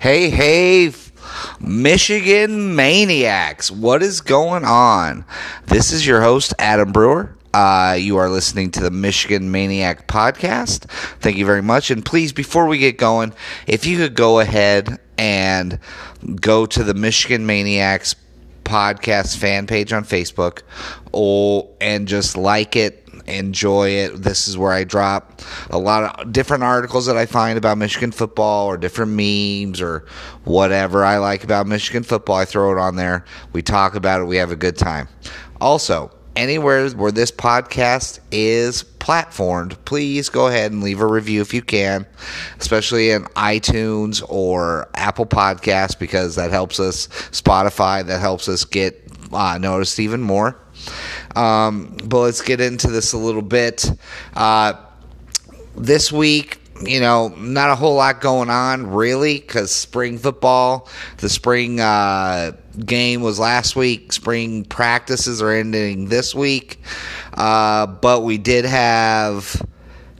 Hey, hey, Michigan Maniacs, what is going on? This is your host, Adam Brewer. Uh, you are listening to the Michigan Maniac podcast. Thank you very much. And please, before we get going, if you could go ahead and go to the Michigan Maniacs podcast fan page on Facebook or and just like it enjoy it. This is where I drop a lot of different articles that I find about Michigan football or different memes or whatever I like about Michigan football. I throw it on there. We talk about it. We have a good time. Also, anywhere where this podcast is platformed, please go ahead and leave a review if you can, especially in iTunes or Apple Podcasts because that helps us, Spotify, that helps us get uh, noticed even more. Um, but let's get into this a little bit. Uh, this week, you know, not a whole lot going on really because spring football, the spring uh, game was last week. Spring practices are ending this week. Uh, but we did have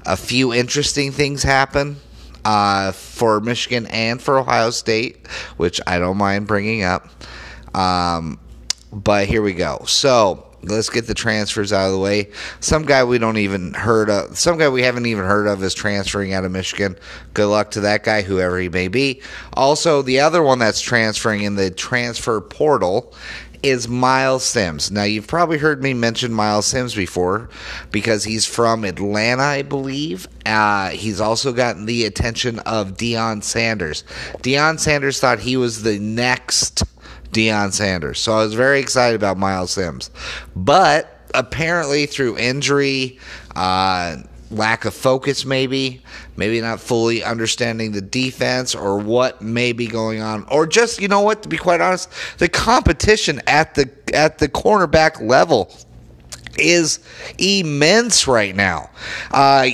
a few interesting things happen uh, for Michigan and for Ohio State, which I don't mind bringing up. Um, but here we go. So let's get the transfers out of the way. Some guy we don't even heard of, some guy we haven't even heard of is transferring out of Michigan. Good luck to that guy, whoever he may be. Also, the other one that's transferring in the transfer portal is Myles Sims. Now, you've probably heard me mention Myles Sims before because he's from Atlanta, I believe. Uh, he's also gotten the attention of Deion Sanders. Deion Sanders thought he was the next Deion Sanders. So I was very excited about Myles Sims. But apparently, through injury, uh, lack of focus, maybe, maybe not fully understanding the defense or what may be going on, or just, you know what, to be quite honest, the competition at the at the cornerback level is immense right now. Uh,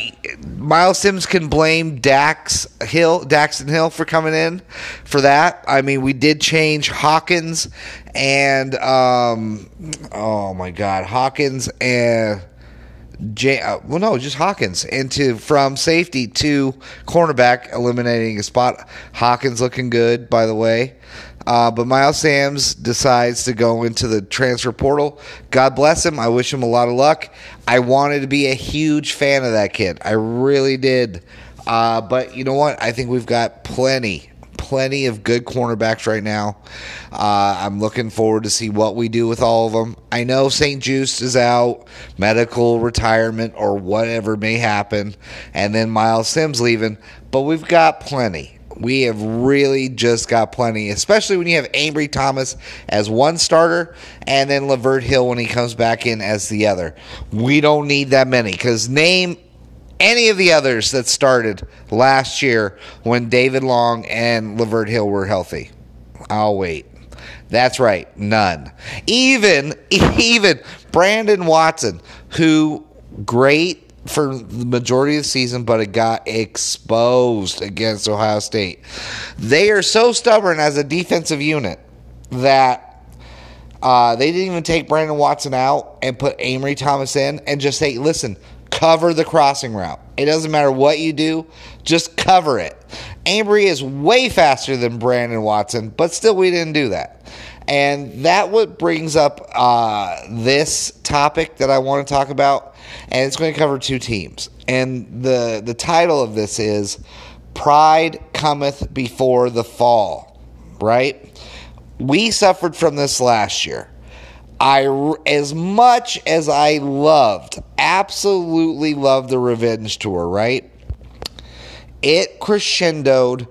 Myles Sims can blame Dax Hill, Daxton Hill for coming in for that. I mean, we did change Hawkins and um, oh my God, Hawkins and. J- uh, well, no, just Hawkins into from safety to cornerback, eliminating a spot. Hawkins looking good, by the way. Uh, but Miles Sams decides to go into the transfer portal. God bless him. I wish him a lot of luck. I wanted to be a huge fan of that kid. I really did. Uh, but you know what? I think we've got plenty, plenty of good cornerbacks right now. Uh, I'm looking forward to see what we do with all of them. I know St. Juste is out, medical retirement or whatever may happen, and then Myles Sims leaving, but we've got plenty. We have really just got plenty, especially when you have Ambry Thomas as one starter and then Lavert Hill when he comes back in as the other. We don't need that many because name any of the others that started last year when David Long and Lavert Hill were healthy. I'll wait. That's right, none. Even even Brandon Watson, who great for the majority of the season, but it got exposed against Ohio State. They are so stubborn as a defensive unit that uh, they didn't even take Brandon Watson out and put Ambry Thomas in and just say, listen, cover the crossing route. It doesn't matter what you do, just cover it. Ambry is way faster than Brandon Watson, but still, we didn't do that. And that what brings up uh, this topic that I want to talk about, and it's going to cover two teams. And the the title of this is "Pride Cometh Before the Fall." Right? We suffered from this last year. I as much as I loved, absolutely loved the revenge tour. Right? It crescendoed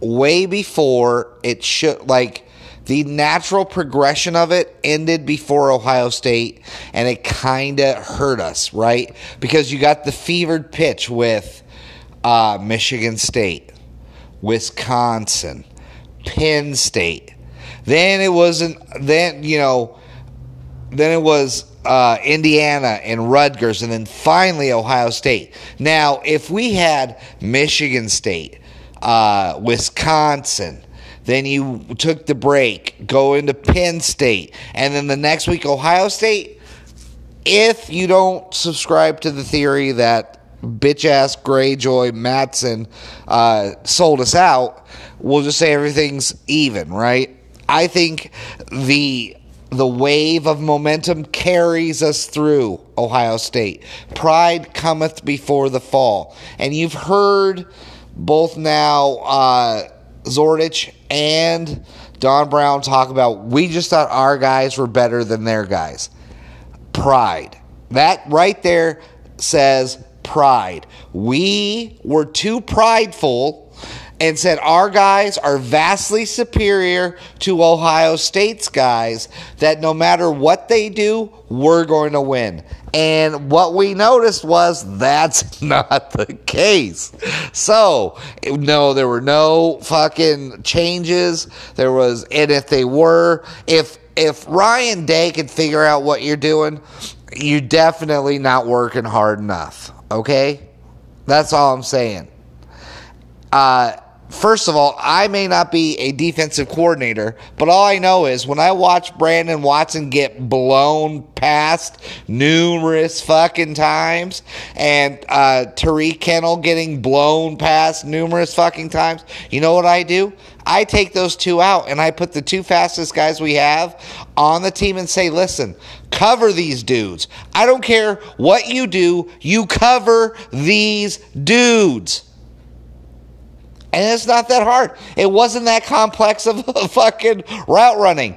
way before it should like the natural progression of it ended before Ohio State, and it kind of hurt us, right? Because you got the fevered pitch with uh, Michigan State, Wisconsin, Penn State. Then it wasn't. Then you know. Then it was uh, Indiana and Rutgers, and then finally Ohio State. Now, if we had Michigan State, uh, Wisconsin, then you took the break, go into Penn State, and then the next week Ohio State. If you don't subscribe to the theory that bitch ass Greyjoy Mattison uh, sold us out, we'll just say everything's even, right? I think the the wave of momentum carries us through Ohio State. Pride cometh before the fall, and you've heard both now uh, Zordich and Don Brown talk about we just thought our guys were better than their guys. Pride. That right there says pride. We were too prideful and said our guys are vastly superior to Ohio State's guys, that no matter what they do, we're going to win. And what we noticed was that's not the case. So, no, there were no fucking changes. There was, and if they were, if if Ryan Day could figure out what you're doing, you're definitely not working hard enough. Okay? That's all I'm saying. Uh, First of all, I may not be a defensive coordinator, but all I know is when I watch Brandon Watson get blown past numerous fucking times and uh, Tyree Kinnel getting blown past numerous fucking times, you know what I do? I take those two out and I put the two fastest guys we have on the team and say, listen, cover these dudes. I don't care what you do, you cover these dudes. And it's not that hard. It wasn't that complex of a fucking route running.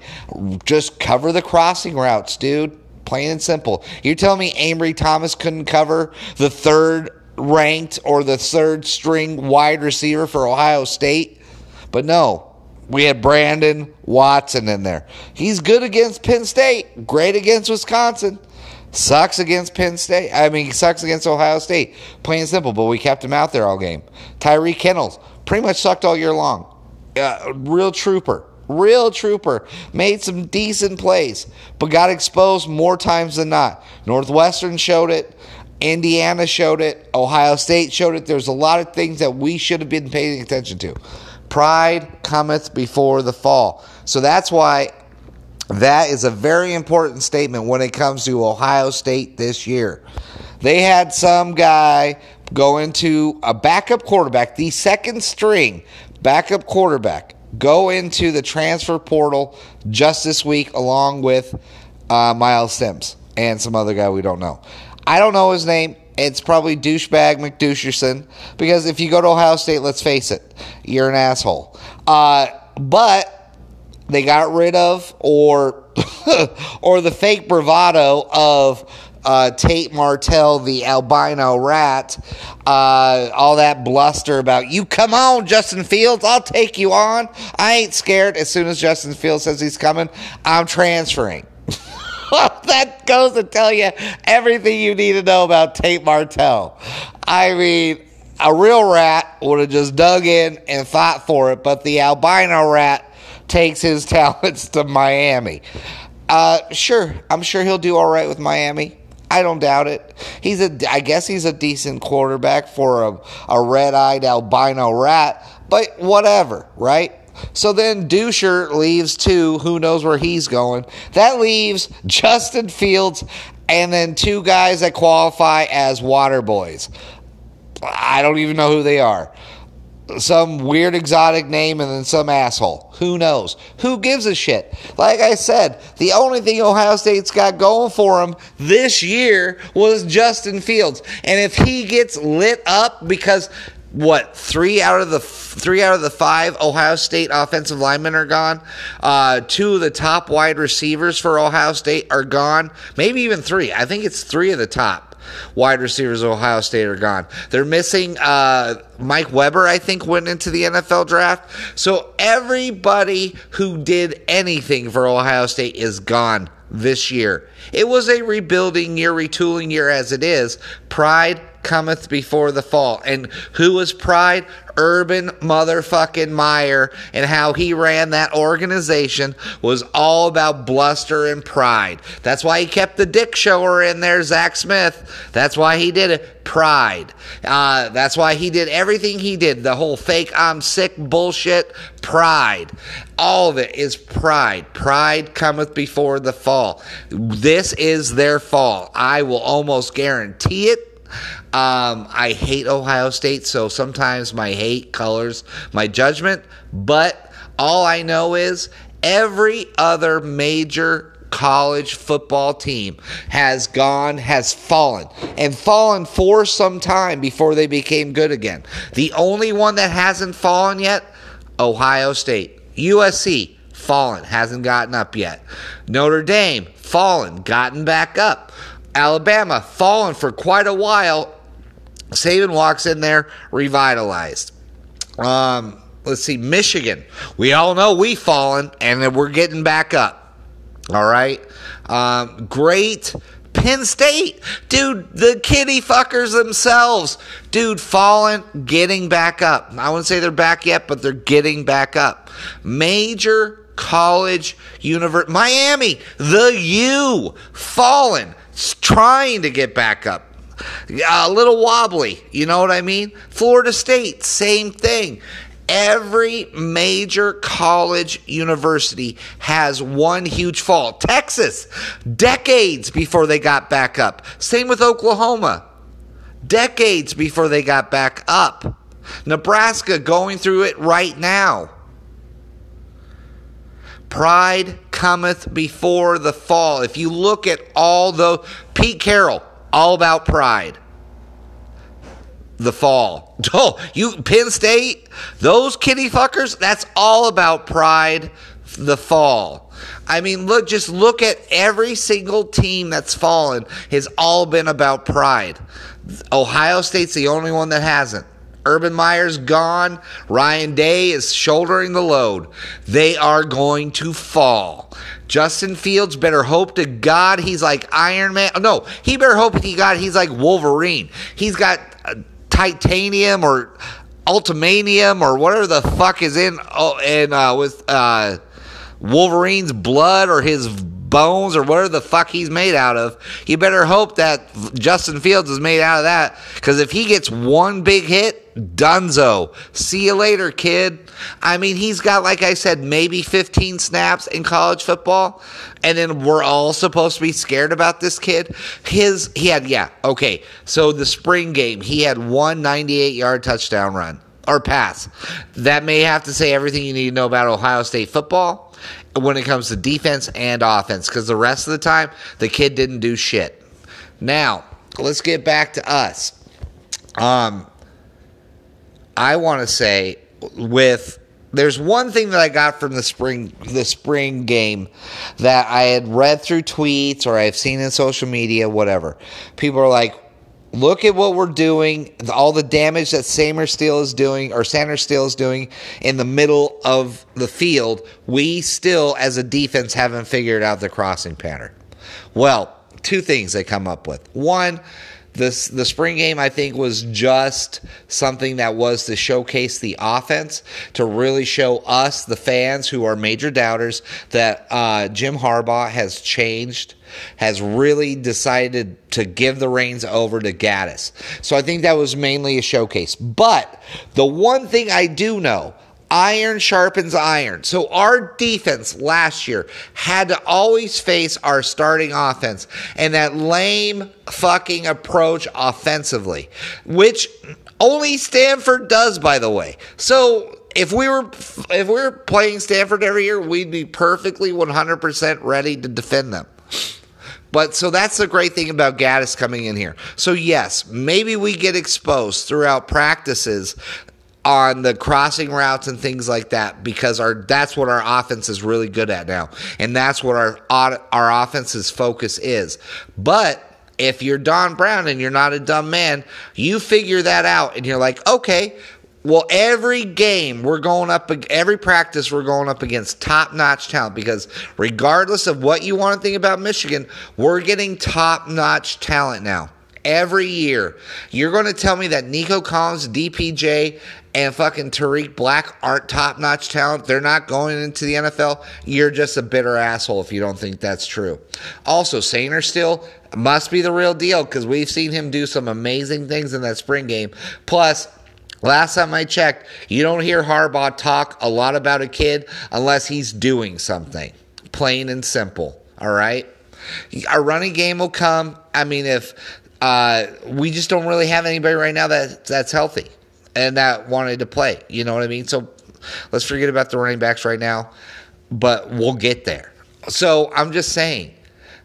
Just cover the crossing routes, dude. Plain and simple. You're telling me Ambry Thomas couldn't cover the third ranked or the third string wide receiver for Ohio State? But no, we had Brandon Watson in there. He's good against Penn State, great against Wisconsin. Sucks against Penn State. I mean, he sucks against Ohio State. Plain and simple, but we kept him out there all game. Tyree Kinnels, pretty much sucked all year long. Uh, real trooper. Real trooper. Made some decent plays, but got exposed more times than not. Northwestern showed it. Indiana showed it. Ohio State showed it. There's a lot of things that we should have been paying attention to. Pride cometh before the fall. So that's why that is a very important statement when it comes to Ohio State this year. They had some guy go into a backup quarterback, the second string backup quarterback, go into the transfer portal just this week along with uh, Myles Sims and some other guy we don't know. I don't know his name. It's probably douchebag McDoucherson because if you go to Ohio State, let's face it, you're an asshole. Uh, but they got rid of or or the fake bravado of uh, Tate Martell, the albino rat, uh, all that bluster about you come on, Justin Fields, I'll take you on. I ain't scared. As soon as Justin Fields says he's coming, I'm transferring. that goes to tell you everything you need to know about Tate Martell. I mean, a real rat would have just dug in and fought for it, but the albino rat takes his talents to Miami. Uh, sure, I'm sure he'll do all right with Miami. I don't doubt it. He's a, I guess he's a decent quarterback for a, a red-eyed albino rat, but whatever, right? So then Dusher leaves too. Who knows where he's going? That leaves Justin Fields and then two guys that qualify as water boys. I don't even know who they are some weird exotic name and then some asshole. Who knows? Who gives a shit? Like I said, the only thing Ohio State's got going for them this year was Justin Fields. And if he gets lit up because what three out of the three out of the five Ohio State offensive linemen are gone. Uh, two of the top wide receivers for Ohio State are gone. Maybe even three. I think it's three of the top wide receivers of Ohio State are gone. They're missing uh, Mike Weber, I think, went into the NFL draft. So everybody who did anything for Ohio State is gone this year. It was a rebuilding year, retooling year as it is. Pride cometh before the fall. And who was Pride? Urban motherfucking Meyer and how he ran that organization was all about bluster and pride. That's why he kept the dick shower in there, Zach Smith. That's why he did it. Pride. Uh, that's why he did everything he did. The whole fake I'm sick bullshit. Pride. All of it is pride. Pride cometh before the fall. This is their fall. I will almost guarantee it Um, I hate Ohio State, so sometimes my hate colors my judgment. But all I know is every other major college football team has gone, has fallen, and fallen for some time before they became good again. The only one that hasn't fallen yet, Ohio State. USC, fallen, hasn't gotten up yet. Notre Dame, fallen, gotten back up. Alabama, fallen for quite a while. Saban walks in there, revitalized. Um, let's see, Michigan. We all know we fallen, and we're getting back up. All right. Um, great. Penn State, dude, the kitty fuckers themselves, dude, falling, getting back up. I wouldn't say they're back yet, but they're getting back up. Major college university, Miami, the U, fallen, trying to get back up. A little wobbly, you know what I mean? Florida State, same thing. Every major college university has one huge fall. Texas, decades before they got back up. Same with Oklahoma, decades before they got back up. Nebraska going through it right now. Pride cometh before the fall. If you look at all the Pete Carroll, all about pride the fall. Oh, you Penn State, those kitty fuckers, that's all about pride, the fall. I mean, look, just look at every single team that's fallen has all been about pride. Ohio State's the only one that hasn't. Urban Meyer's gone. Ryan Day is shouldering the load. They are going to fall. Justin Fields better hope to God he's like Iron Man. No, he better hope to God he's like Wolverine. He's got titanium or ultimanium or whatever the fuck is in oh, and uh, with uh, Wolverine's blood or his bones or whatever the fuck he's made out of. You better hope that Justin Fields is made out of that because if he gets one big hit, Dunzo. See you later, kid. I mean, he's got, like I said, maybe 15 snaps in college football, and then we're all supposed to be scared about this kid. His, he had, yeah, okay. So the spring game, he had one 98 yard touchdown run or pass. That may have to say everything you need to know about Ohio State football when it comes to defense and offense, because the rest of the time, the kid didn't do shit. Now, let's get back to us. Um, I want to say with there's one thing that I got from the spring the spring game that I had read through tweets or I've seen in social media, whatever. People are like, look at what we're doing, all the damage that Sainristil is doing or Sainristil is doing in the middle of the field. We still, as a defense, haven't figured out the crossing pattern. Well, two things they come up with. One, this the spring game I think was just something that was to showcase the offense to really show us the fans who are major doubters that uh, Jim Harbaugh has changed has really decided to give the reins over to Gattis. So I think that was mainly a showcase. But the one thing I do know iron sharpens iron. So our defense last year had to always face our starting offense and that lame fucking approach offensively, which only Stanford does, by the way. So if we were if we were playing Stanford every year, we'd be perfectly 100% ready to defend them. But so that's the great thing about Gattis coming in here. So yes, maybe we get exposed throughout practices on the crossing routes and things like that because our that's what our offense is really good at now. And that's what our our offense's focus is. But if you're Don Brown and you're not a dumb man you figure that out and you're like okay well every game we're going up every practice we're going up against top-notch talent because regardless of what you want to think about Michigan we're getting top-notch talent now every year. You're going to tell me that Nico Collins, DPJ, and fucking Tarik Black aren't top notch talent. They're not going into the NFL. You're just a bitter asshole if you don't think that's true. Also, Sainristil must be the real deal because we've seen him do some amazing things in that spring game. Plus, Last time I checked, you don't hear Harbaugh talk a lot about a kid unless he's doing something. Plain and simple. All right? Our running game will come. I mean, if uh, we just don't really have anybody right now that that's healthy and that wanted to play. You know what I mean? So let's forget about the running backs right now, but we'll get there. So I'm just saying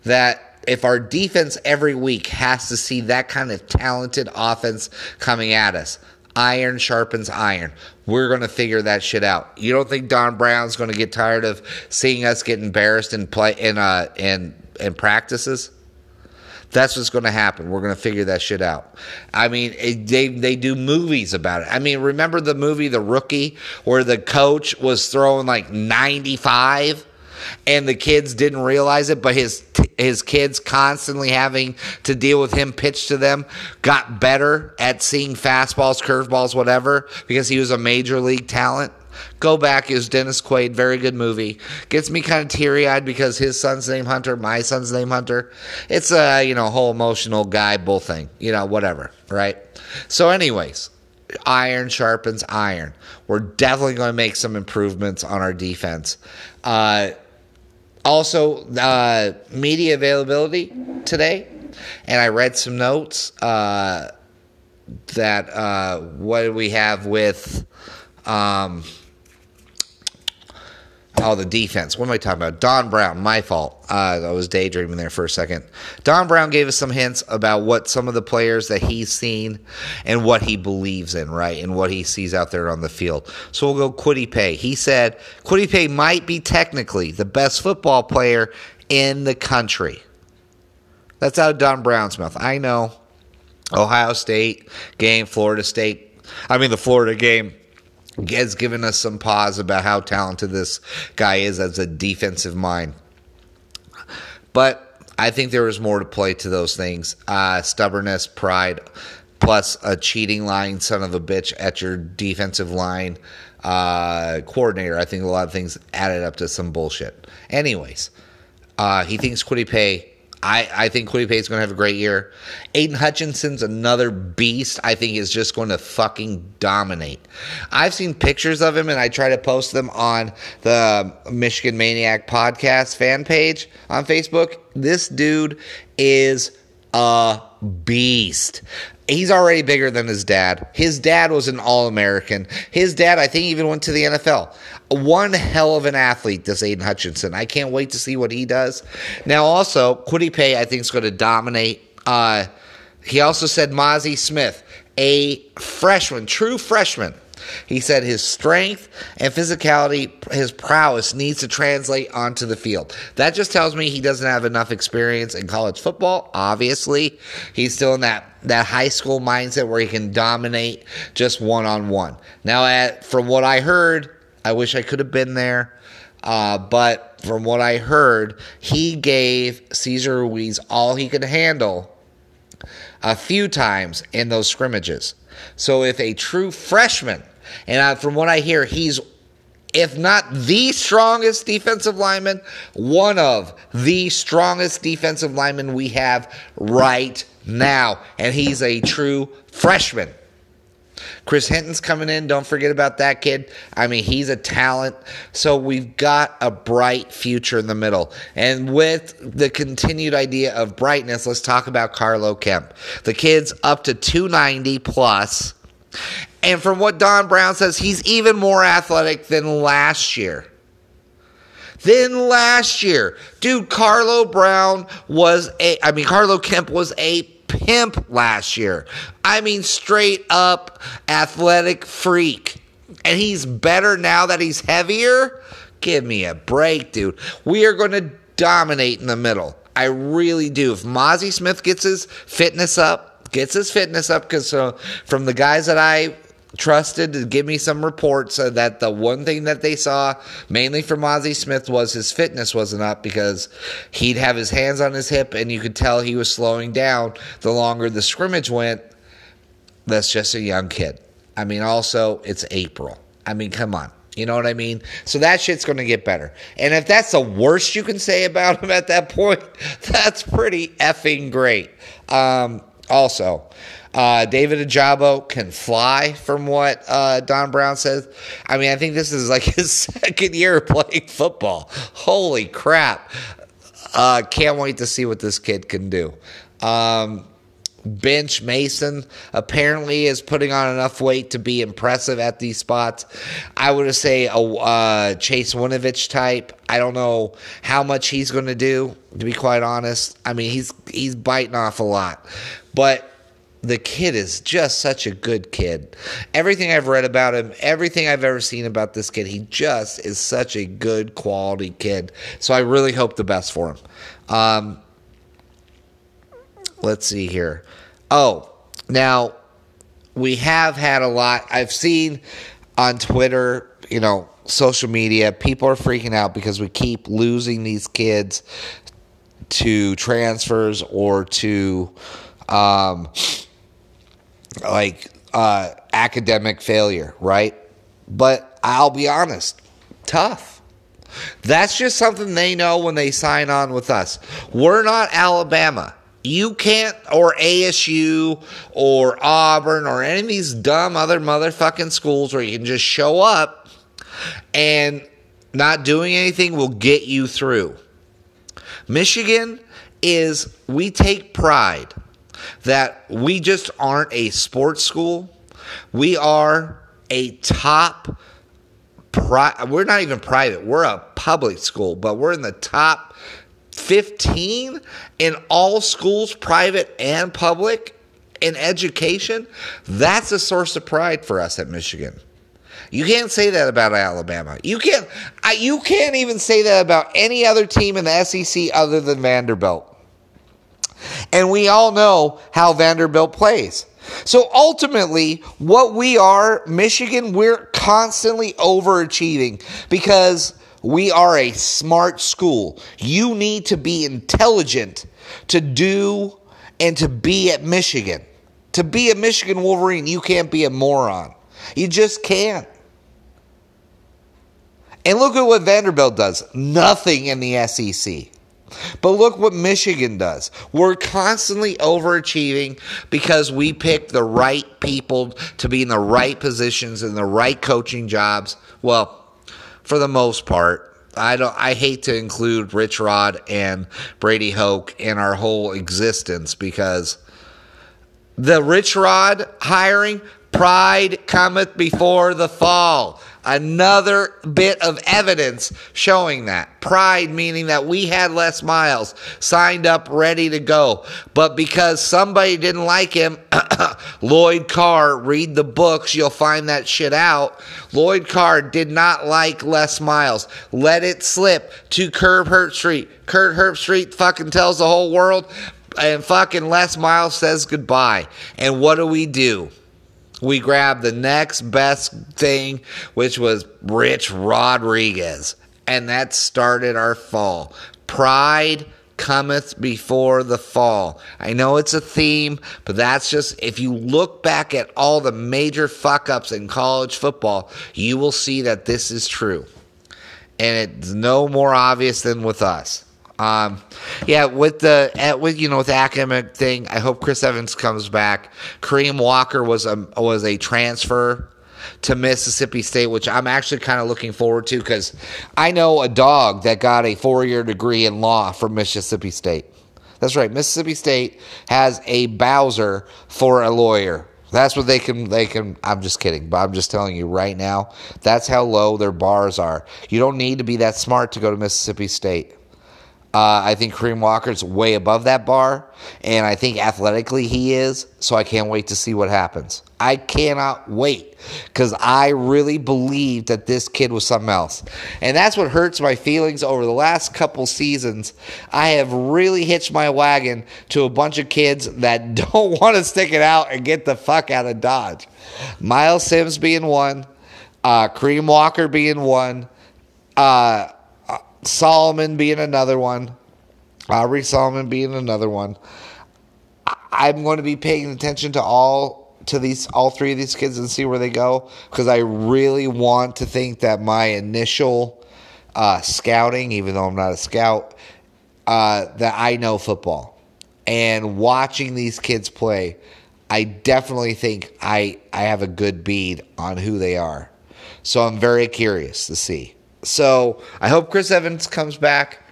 that if our defense every week has to see that kind of talented offense coming at us, iron sharpens iron. We're going to figure that shit out. You don't think Don Brown's going to get tired of seeing us get embarrassed in play in uh in in practices? That's what's going to happen. We're going to figure that shit out. I mean, it, they they do movies about it. I mean, remember the movie The Rookie where the coach was throwing like 95 and the kids didn't realize it, but his his kids constantly having to deal with him pitch to them got better at seeing fastballs, curveballs, whatever because he was a major league talent. Go back is Dennis Quaid, very good movie. Gets me kind of teary eyed because his son's name Hunter, my son's name Hunter. It's a you know whole emotional guy bull thing, you know whatever, right? So, anyways, iron sharpens iron. We're definitely going to make some improvements on our defense. Uh, also, uh, media availability today, and I read some notes uh, that uh, what we have with. Um, Oh, the defense. What am I talking about? Don Brown, my fault. Uh, I was daydreaming there for a second. Don Brown gave us some hints about what some of the players that he's seen and what he believes in, right? And what he sees out there on the field. So we'll go Kwity Paye. He said Kwity Paye might be technically the best football player in the country. That's out of Don Brown's mouth. I know. Ohio State game, Florida State. I mean, the Florida game has given us some pause about how talented this guy is as a defensive mind. But I think there is more to play to those things. Uh, stubbornness, pride, plus a cheating lying son of a bitch at your defensive line uh, coordinator. I think a lot of things added up to some bullshit. Anyways, uh, he thinks Kwity Paye I, I think Paye is going to have a great year. Aidan Hutchinson's another beast. I think is just going to fucking dominate. I've seen pictures of him and I try to post them on the Michigan Maniac podcast fan page on Facebook. This dude is a beast. He's already bigger than his dad. His dad was an All American. His dad, I think, even went to the NFL. One hell of an athlete, this Aidan Hutchinson. I can't wait to see what he does. Now, also, Paye, I think, is going to dominate. Uh, he also said Mazi Smith, a freshman, true freshman. He said his strength and physicality, his prowess needs to translate onto the field. That just tells me he doesn't have enough experience in college football. Obviously, he's still in that that high school mindset where he can dominate just one on one. Now, at, from what I heard, I wish I could have been there. Uh, but from what I heard, he gave Cesar Ruiz all he could handle a few times in those scrimmages. So if a true freshman, and I, from what I hear, he's if not the strongest defensive lineman, one of the strongest defensive linemen we have right now. And he's a true freshman. Chris Hinton's coming in. Don't forget about that kid. I mean, he's a talent. So we've got a bright future in the middle. And with the continued idea of brightness, let's talk about Carlo Kemp. The kid's up to 290 plus. And from what Don Brown says, he's even more athletic than last year. Than last year. Dude, Carlo Brown was a, I mean, Carlo Kemp was a pimp last year. I mean, straight up athletic freak. And he's better now that he's heavier. Give me a break, dude. We are going to dominate in the middle. I really do. If Mazi Smith gets his fitness up, gets his fitness up, because uh, from the guys that I trusted to give me some reports that the one thing that they saw mainly from Mazi Smith was his fitness wasn't up because he'd have his hands on his hip and you could tell he was slowing down the longer the scrimmage went. That's just a young kid. I mean, also, it's April. I mean, come on. You know what I mean? So that shit's going to get better. And if that's the worst you can say about him at that point, that's pretty effing great. Um, also, uh, David Ojabo can fly, from what uh, Don Brown says. I mean, I think this is like his second year playing football. Holy crap. Uh, can't wait to see what this kid can do. Um, Ben Mason apparently is putting on enough weight to be impressive at these spots. I would say a uh, Chase Winovich type. I don't know how much he's going to do. To be quite honest, I mean he's he's biting off a lot, but the kid is just such a good kid. Everything I've read about him, everything I've ever seen about this kid, he just is such a good quality kid. So I really hope the best for him. Um, let's see here. Oh, now we have had a lot. I've seen on Twitter, you know, social media, people are freaking out because we keep losing these kids to transfers or to um, like uh, academic failure, right? But I'll be honest, tough. That's just something they know when they sign on with us. We're not Alabama. You can't, or ASU, or Auburn, or any of these dumb other motherfucking schools where you can just show up and not doing anything will get you through. Michigan is, we take pride that we just aren't a sports school. We are a top pri- we're not even private. We're a public school, but we're in the top 15 in all schools, private and public, in education. That's a source of pride for us at Michigan. You can't say that about Alabama. You can't. You can't even say that about any other team in the SEC other than Vanderbilt. And we all know how Vanderbilt plays. So ultimately, what we are, Michigan, we're constantly overachieving because we are a smart school. You need to be intelligent to do and to be at Michigan. To be a Michigan Wolverine, you can't be a moron. You just can't. And look at what Vanderbilt does nothing in the SEC. But look what Michigan does. We're constantly overachieving because we pick the right people to be in the right positions and the right coaching jobs. Well, for the most part. I don't I hate to include Rich Rod and Brady Hoke in our whole existence because the Rich Rod hiring pride cometh before the fall. Another bit of evidence showing that. Pride meaning that we had Les Miles signed up, ready to go. But because somebody didn't like him, Lloyd Carr, read the books, you'll find that shit out. Lloyd Carr did not like Les Miles. Let it slip to Kirk Herbstreit. Kirk Herbstreit fucking tells the whole world, and fucking Les Miles says goodbye. And what do we do? We grabbed the next best thing, which was Rich Rodriguez. And that started our fall. Pride cometh before the fall. I know it's a theme, but that's just, if you look back at all the major fuck ups in college football, you will see that this is true. And it's no more obvious than with us. Um, yeah, with the at, with you know with the academic thing, I hope Chris Evans comes back. Kareem Walker was a was a transfer to Mississippi State, which I'm actually kind of looking forward to because I know a dog that got a four year degree in law from Mississippi State. That's right, Mississippi State has a Bowser for a lawyer. That's what they can they can I'm just kidding, but I'm just telling you right now, that's how low their bars are. You don't need to be that smart to go to Mississippi State. Uh, I think Kareem Walker's way above that bar, and I think athletically he is. So I can't wait to see what happens. I cannot wait because I really believe that this kid was something else. And that's what hurts my feelings over the last couple seasons. I have really hitched my wagon to a bunch of kids that don't want to stick it out and get the fuck out of Dodge. Myles Sims being one, uh, Kareem Walker being one. Uh, Solomon being another one, Aubrey Solomon being another one. I'm going to be paying attention to all to these all three of these kids and see where they go because I really want to think that my initial uh, scouting, even though I'm not a scout, uh, that I know football and watching these kids play. I definitely think I I have a good bead on who they are. So I'm very curious to see. So I hope Chris Evans comes back.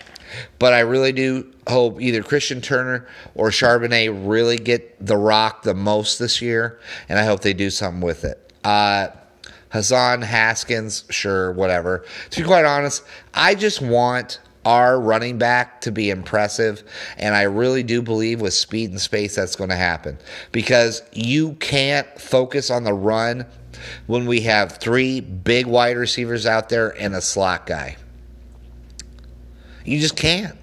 But I really do hope either Christian Turner or Charbonnet really get the rock the most this year, and I hope they do something with it. Uh, Hassan Haskins, sure, whatever. To be quite honest, I just want our running back to be impressive. And I really do believe with speed and space that's going to happen because you can't focus on the run when we have three big wide receivers out there and a slot guy. You just can't.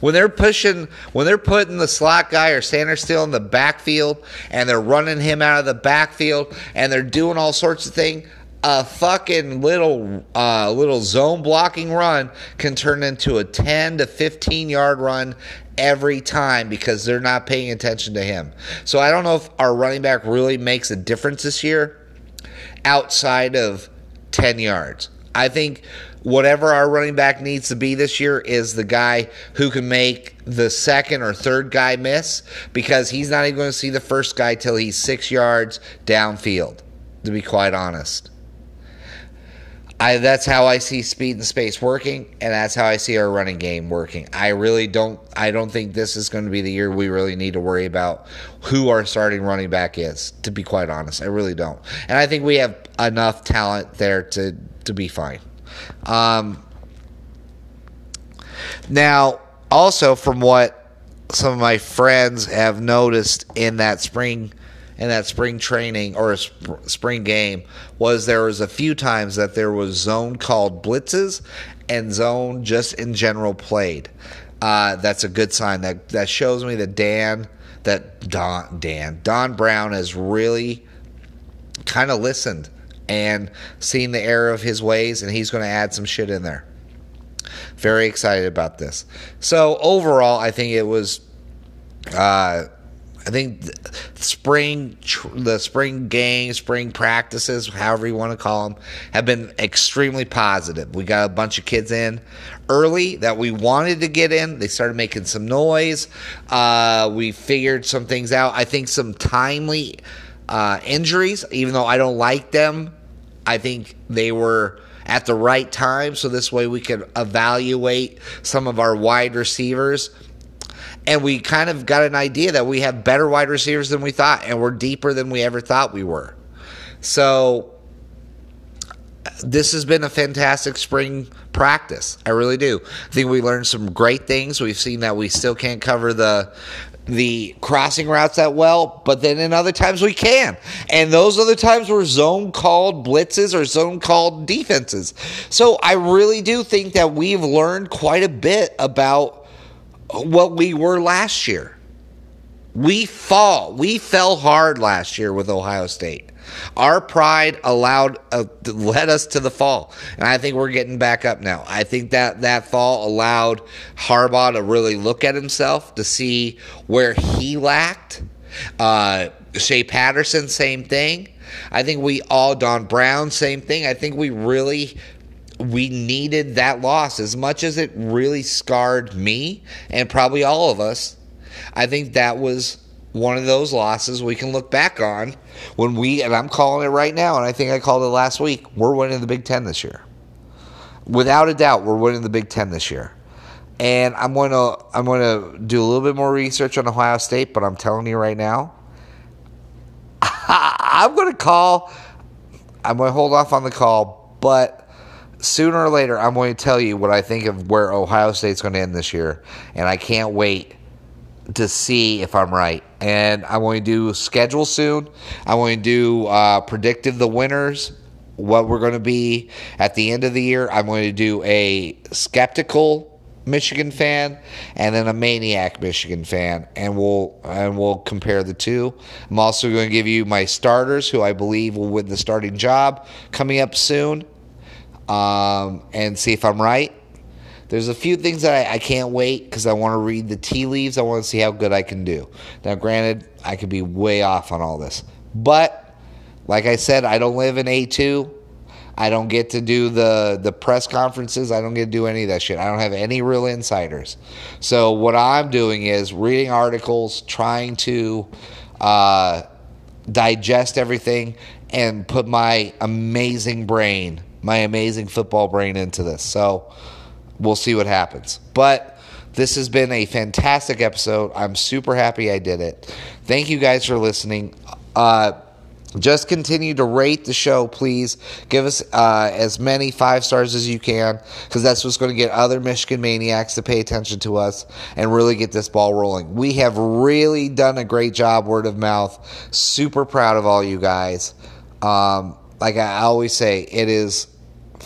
When they're pushing, when they're putting the slot guy or Sainristil in the backfield and they're running him out of the backfield and they're doing all sorts of things, a fucking little uh, little zone blocking run can turn into a 10 to 15 yard run every time because they're not paying attention to him. So I don't know if our running back really makes a difference this year outside of 10 yards. I think whatever our running back needs to be this year is the guy who can make the second or third guy miss because he's not even going to see the first guy till he's six yards downfield, to be quite honest. I, that's how I see speed and space working, and that's how I see our running game working. I really don't. I don't think this is going to be the year we really need to worry about who our starting running back is. To be quite honest, I really don't. And I think we have enough talent there to to be fine. Um, now, also from what some of my friends have noticed in that spring in that spring training or sp- spring game was there was a few times that there was zone called blitzes and zone just in general played. Uh, that's a good sign. That that shows me that Dan, that Don Dan Don Brown has really kind of listened and seen the error of his ways, and he's going to add some shit in there. Very excited about this. So overall, I think it was. Uh, I think spring, the spring games, spring practices, however you want to call them, have been extremely positive. We got a bunch of kids in early that we wanted to get in. They started making some noise. Uh, we figured some things out. I think some timely uh, injuries, even though I don't like them, I think they were at the right time. So this way we could evaluate some of our wide receivers and we kind of got an idea that we have better wide receivers than we thought, and we're deeper than we ever thought we were. So this has been a fantastic spring practice. I really do. I think we learned some great things. We've seen that we still can't cover the the crossing routes that well, but then in other times we can. And those other times were zone called blitzes or zone called defenses. So I really do think that we've learned quite a bit about what we were last year. We fall. We fell hard last year with Ohio State. Our pride allowed uh, led us to the fall, and I think we're getting back up now. I think that that fall allowed Harbaugh to really look at himself to see where he lacked. Uh, Shea Patterson, same thing. I think we all Don Brown, same thing. I think we really we needed that loss as much as it really scarred me and probably all of us. I think that was one of those losses we can look back on when we, and I'm calling it right now, and I think I called it last week, we're winning the Big Ten this year. Without a doubt, we're winning the Big Ten this year. And I'm going to I'm going to do a little bit more research on Ohio State, but I'm telling you right now, I'm going to call. I'm going to hold off on the call, but sooner or later, I'm going to tell you what I think of where Ohio State's going to end this year, and I can't wait to see if I'm right. And I'm going to do schedule soon. I'm going to do uh, predictive the winners, what we're going to be at the end of the year. I'm going to do a skeptical Michigan fan and then a maniac Michigan fan, and we'll and we'll compare the two. I'm also going to give you my starters, who I believe will win the starting job coming up soon um, and see if I'm right. There's a few things that I, I can't wait because I want to read the tea leaves. I want to see how good I can do. Now, granted, I could be way off on all this, but like I said, I don't live in A2. I don't get to do the the press conferences. I don't get to do any of that shit. I don't have any real insiders. So what I'm doing is reading articles, trying to uh, digest everything, and put my amazing brain my amazing football brain into this. So we'll see what happens. But This has been a fantastic episode. I'm super happy I did it. Thank you guys for listening. Uh, just continue to rate the show, please. Give us uh, as many five stars as you can, because that's what's going to get other Michigan maniacs to pay attention to us and really get this ball rolling. We have really done a great job, word of mouth. Super proud of all you guys. Um, like I always say, it is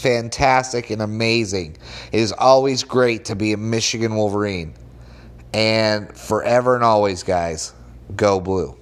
fantastic and amazing. It is always great to be a Michigan Wolverine. And forever and always, guys, go blue.